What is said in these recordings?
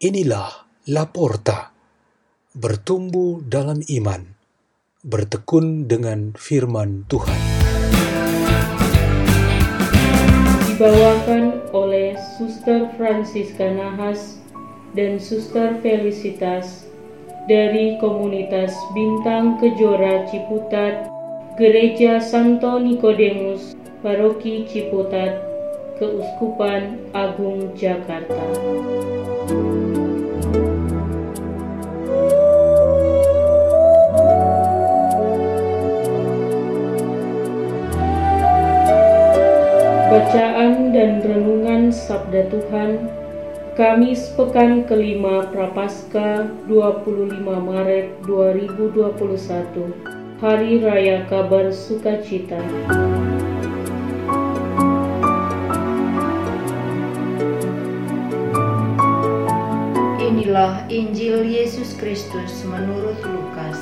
Inilah Laporta, bertumbuh dalam iman, bertekun dengan firman Tuhan. Dibawakan oleh Suster Francisca Nahas dan Suster Felicitas dari komunitas Bintang Kejora Ciputat, Gereja Santo Nikodemus, Paroki Ciputat, Keuskupan Agung Jakarta. Bacaan dan Renungan Sabda Tuhan Kamis Pekan kelima Prapaskah 25 Maret 2021 Hari Raya Kabar Sukacita. Inilah Injil Yesus Kristus menurut Lukas.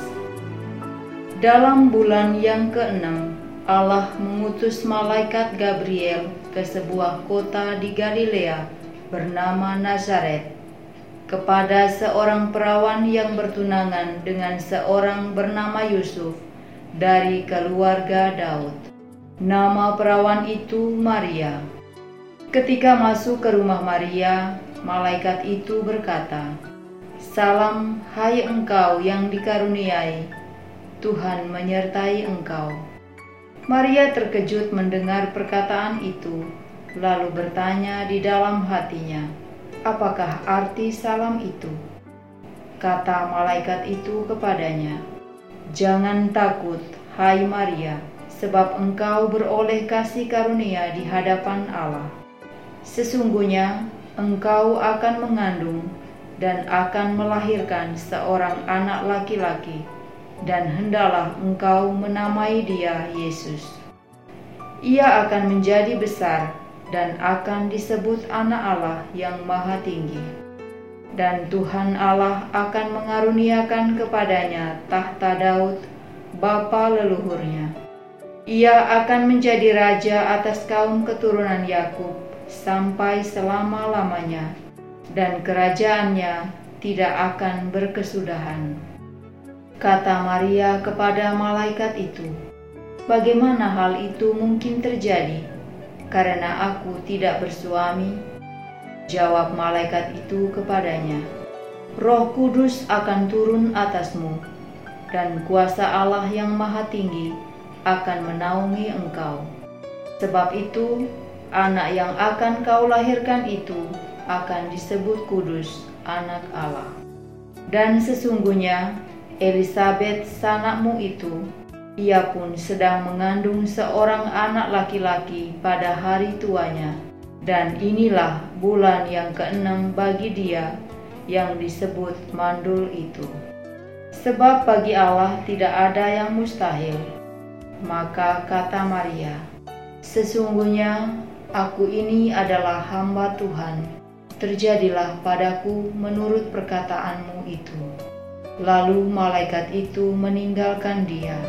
Dalam bulan yang keenam Allah mengutus malaikat Gabriel ke sebuah kota di Galilea bernama Nazaret kepada seorang perawan yang bertunangan dengan seorang bernama Yusuf dari keluarga Daud. Nama perawan itu Maria. Ketika masuk ke rumah Maria, malaikat itu berkata, "Salam, hai engkau yang dikaruniai, Tuhan menyertai engkau." Maria terkejut mendengar perkataan itu, lalu bertanya di dalam hatinya, "Apakah arti salam itu?" Kata malaikat itu kepadanya, "Jangan takut, hai Maria, sebab engkau beroleh kasih karunia di hadapan Allah. Sesungguhnya engkau akan mengandung dan akan melahirkan seorang anak laki-laki." Dan hendalah engkau menamai dia Yesus. Ia akan menjadi besar dan akan disebut Anak Allah yang Maha Tinggi. Dan Tuhan Allah akan mengaruniakan kepadanya tahta Daud, bapa leluhurnya. Ia akan menjadi raja atas kaum keturunan Yakub sampai selama-lamanya, dan kerajaannya tidak akan berkesudahan. Kata Maria kepada malaikat itu, "Bagaimana hal itu mungkin terjadi? Karena aku tidak bersuami." Jawab malaikat itu kepadanya, "Roh Kudus akan turun atasmu, dan kuasa Allah yang Maha Tinggi akan menaungi engkau. Sebab itu, anak yang akan kau lahirkan itu akan disebut kudus, Anak Allah." Dan sesungguhnya Elizabeth sanakmu itu, ia pun sedang mengandung seorang anak laki-laki pada hari tuanya, dan inilah bulan yang keenam bagi dia yang disebut mandul itu. Sebab bagi Allah tidak ada yang mustahil. Maka kata Maria, Sesungguhnya aku ini adalah hamba Tuhan, terjadilah padaku menurut perkataanmu itu. Lalu malaikat itu meninggalkan dia.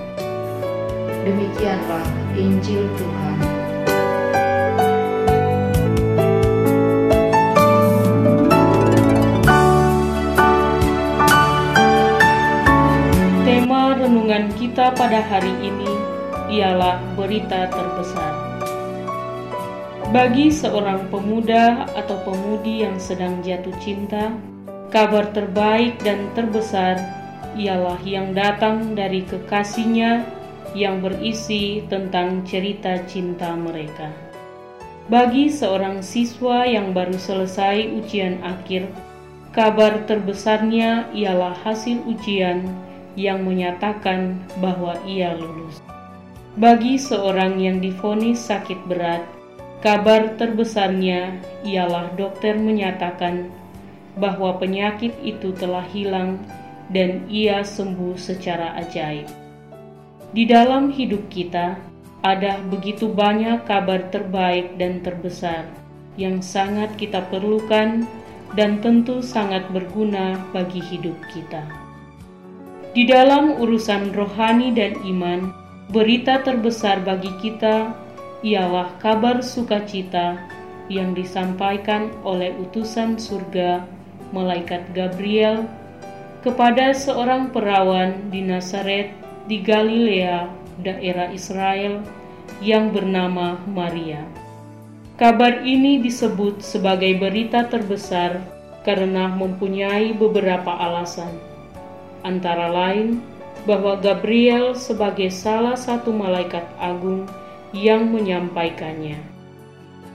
Demikianlah Injil Tuhan. Tema renungan kita pada hari ini ialah berita terbesar. Bagi seorang pemuda atau pemudi yang sedang jatuh cinta, Kabar terbaik dan terbesar ialah yang datang dari kekasihnya yang berisi tentang cerita cinta mereka. Bagi seorang siswa yang baru selesai ujian akhir, kabar terbesarnya ialah hasil ujian yang menyatakan bahwa ia lulus. Bagi seorang yang difonis sakit berat, kabar terbesarnya ialah dokter menyatakan bahwa penyakit itu telah hilang dan ia sembuh secara ajaib. Di dalam hidup kita ada begitu banyak kabar terbaik dan terbesar yang sangat kita perlukan dan tentu sangat berguna bagi hidup kita. Di dalam urusan rohani dan iman, berita terbesar bagi kita ialah kabar sukacita yang disampaikan oleh utusan surga malaikat Gabriel kepada seorang perawan di Nazaret di Galilea, daerah Israel, yang bernama Maria. Kabar ini disebut sebagai berita terbesar karena mempunyai beberapa alasan, antara lain bahwa Gabriel sebagai salah satu malaikat agung yang menyampaikannya.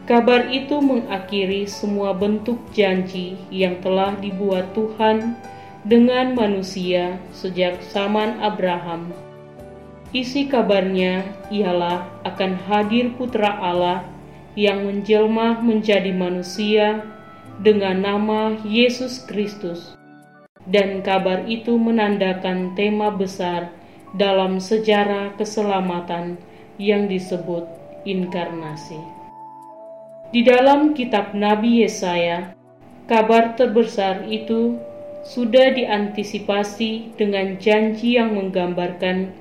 Kabar itu mengakhiri semua bentuk janji yang telah dibuat Tuhan dengan manusia sejak zaman Abraham. Isi kabarnya ialah akan hadir Putra Allah yang menjelma menjadi manusia dengan nama Yesus Kristus. Dan kabar itu menandakan tema besar dalam sejarah keselamatan yang disebut inkarnasi. Di dalam kitab Nabi Yesaya, kabar terbesar itu sudah diantisipasi dengan janji yang menggambarkan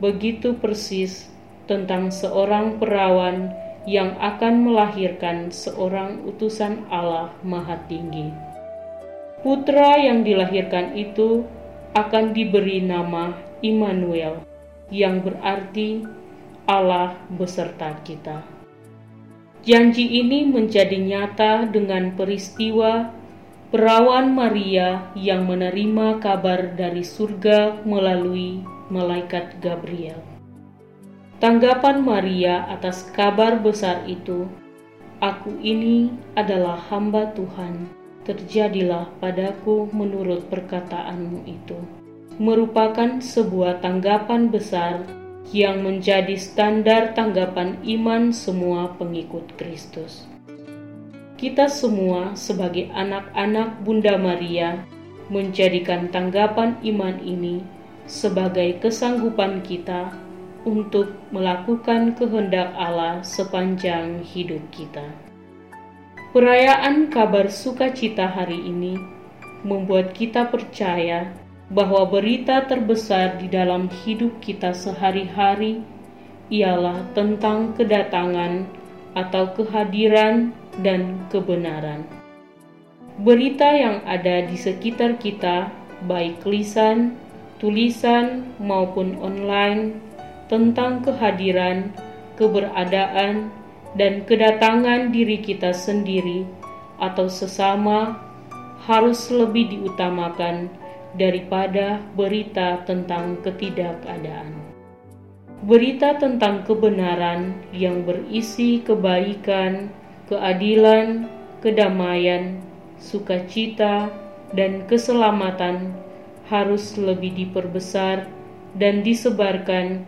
begitu persis tentang seorang perawan yang akan melahirkan seorang utusan Allah Maha Tinggi. Putra yang dilahirkan itu akan diberi nama Immanuel, yang berarti Allah beserta kita. Janji ini menjadi nyata dengan peristiwa perawan Maria yang menerima kabar dari surga melalui malaikat Gabriel. Tanggapan Maria atas kabar besar itu, "Aku ini adalah hamba Tuhan, terjadilah padaku menurut perkataanmu itu." Merupakan sebuah tanggapan besar yang menjadi standar tanggapan iman semua pengikut Kristus kita semua sebagai anak-anak Bunda Maria menjadikan tanggapan iman ini sebagai kesanggupan kita untuk melakukan kehendak Allah sepanjang hidup kita. Perayaan kabar sukacita hari ini membuat kita percaya bahwa berita terbesar di dalam hidup kita sehari-hari ialah tentang kedatangan atau kehadiran dan kebenaran. Berita yang ada di sekitar kita, baik lisan, tulisan, maupun online, tentang kehadiran, keberadaan, dan kedatangan diri kita sendiri atau sesama harus lebih diutamakan daripada berita tentang ketidakadaan. Berita tentang kebenaran yang berisi kebaikan, keadilan, kedamaian, sukacita, dan keselamatan harus lebih diperbesar dan disebarkan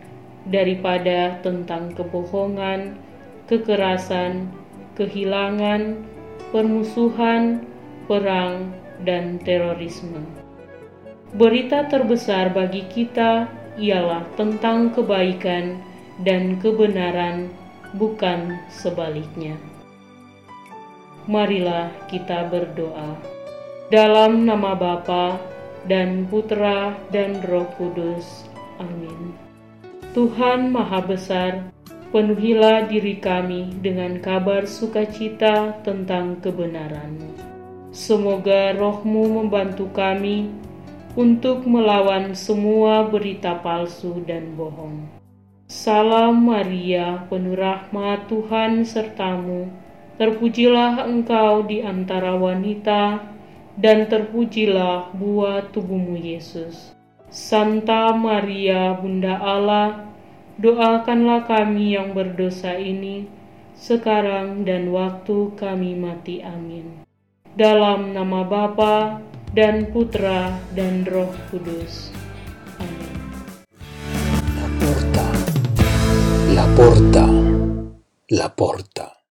daripada tentang kebohongan, kekerasan, kehilangan, permusuhan, perang, dan terorisme. Berita terbesar bagi kita ialah tentang kebaikan dan kebenaran, bukan sebaliknya marilah kita berdoa. Dalam nama Bapa dan Putra dan Roh Kudus. Amin. Tuhan Maha Besar, penuhilah diri kami dengan kabar sukacita tentang kebenaran-Mu. Semoga rohmu membantu kami untuk melawan semua berita palsu dan bohong. Salam Maria, penuh rahmat Tuhan sertamu Terpujilah engkau di antara wanita, dan terpujilah buah tubuhmu Yesus. Santa Maria, Bunda Allah, doakanlah kami yang berdosa ini, sekarang dan waktu kami mati. Amin. Dalam nama Bapa dan Putra dan Roh Kudus. Amin. La porta, la porta, la porta.